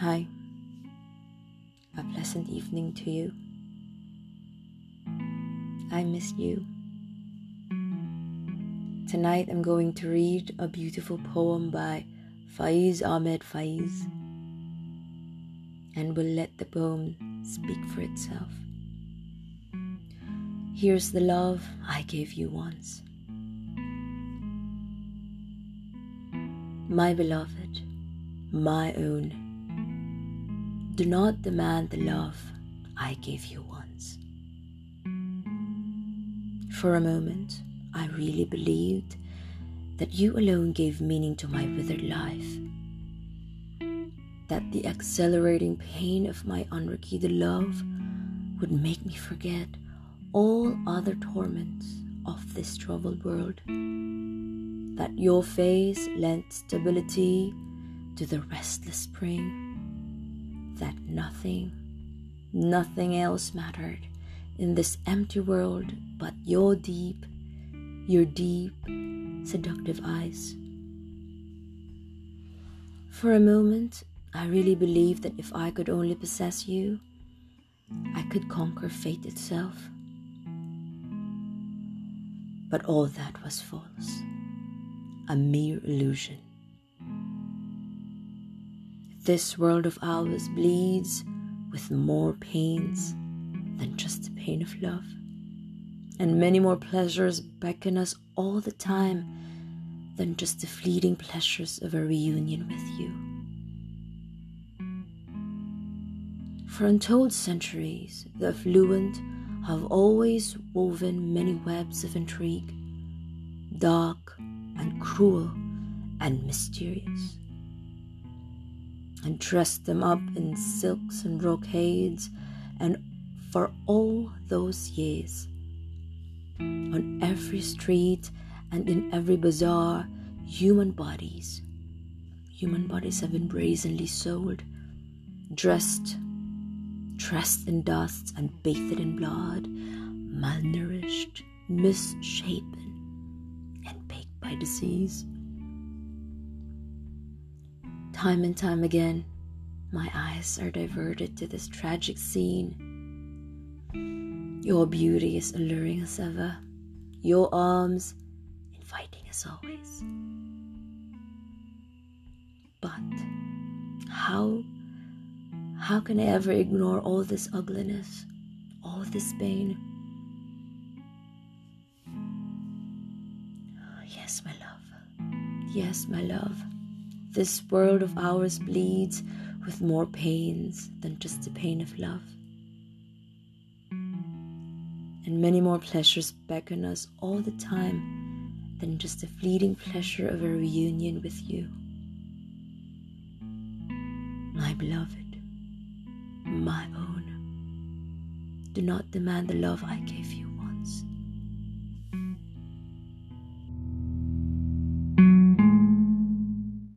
Hi. A pleasant evening to you. I miss you. Tonight I'm going to read a beautiful poem by Faiz Ahmed Faiz and will let the poem speak for itself. Here's the love I gave you once. My beloved, my own do not demand the love I gave you once. For a moment, I really believed that you alone gave meaning to my withered life. That the accelerating pain of my unrequited love would make me forget all other torments of this troubled world. That your face lent stability to the restless spring that nothing, nothing else mattered in this empty world but your deep, your deep, seductive eyes. For a moment, I really believed that if I could only possess you, I could conquer fate itself. But all that was false, a mere illusion. This world of ours bleeds with more pains than just the pain of love. And many more pleasures beckon us all the time than just the fleeting pleasures of a reunion with you. For untold centuries, the affluent have always woven many webs of intrigue, dark and cruel and mysterious and dressed them up in silks and brocades, and for all those years, on every street and in every bazaar, human bodies, human bodies have been brazenly sold, dressed, dressed in dust and bathed in blood, malnourished, misshapen, and baked by disease. Time and time again, my eyes are diverted to this tragic scene. Your beauty is alluring as ever, your arms inviting as always. But how how can I ever ignore all this ugliness, all this pain? Yes, my love. Yes, my love. This world of ours bleeds with more pains than just the pain of love. And many more pleasures beckon us all the time than just the fleeting pleasure of a reunion with you. My beloved, my own, do not demand the love I gave you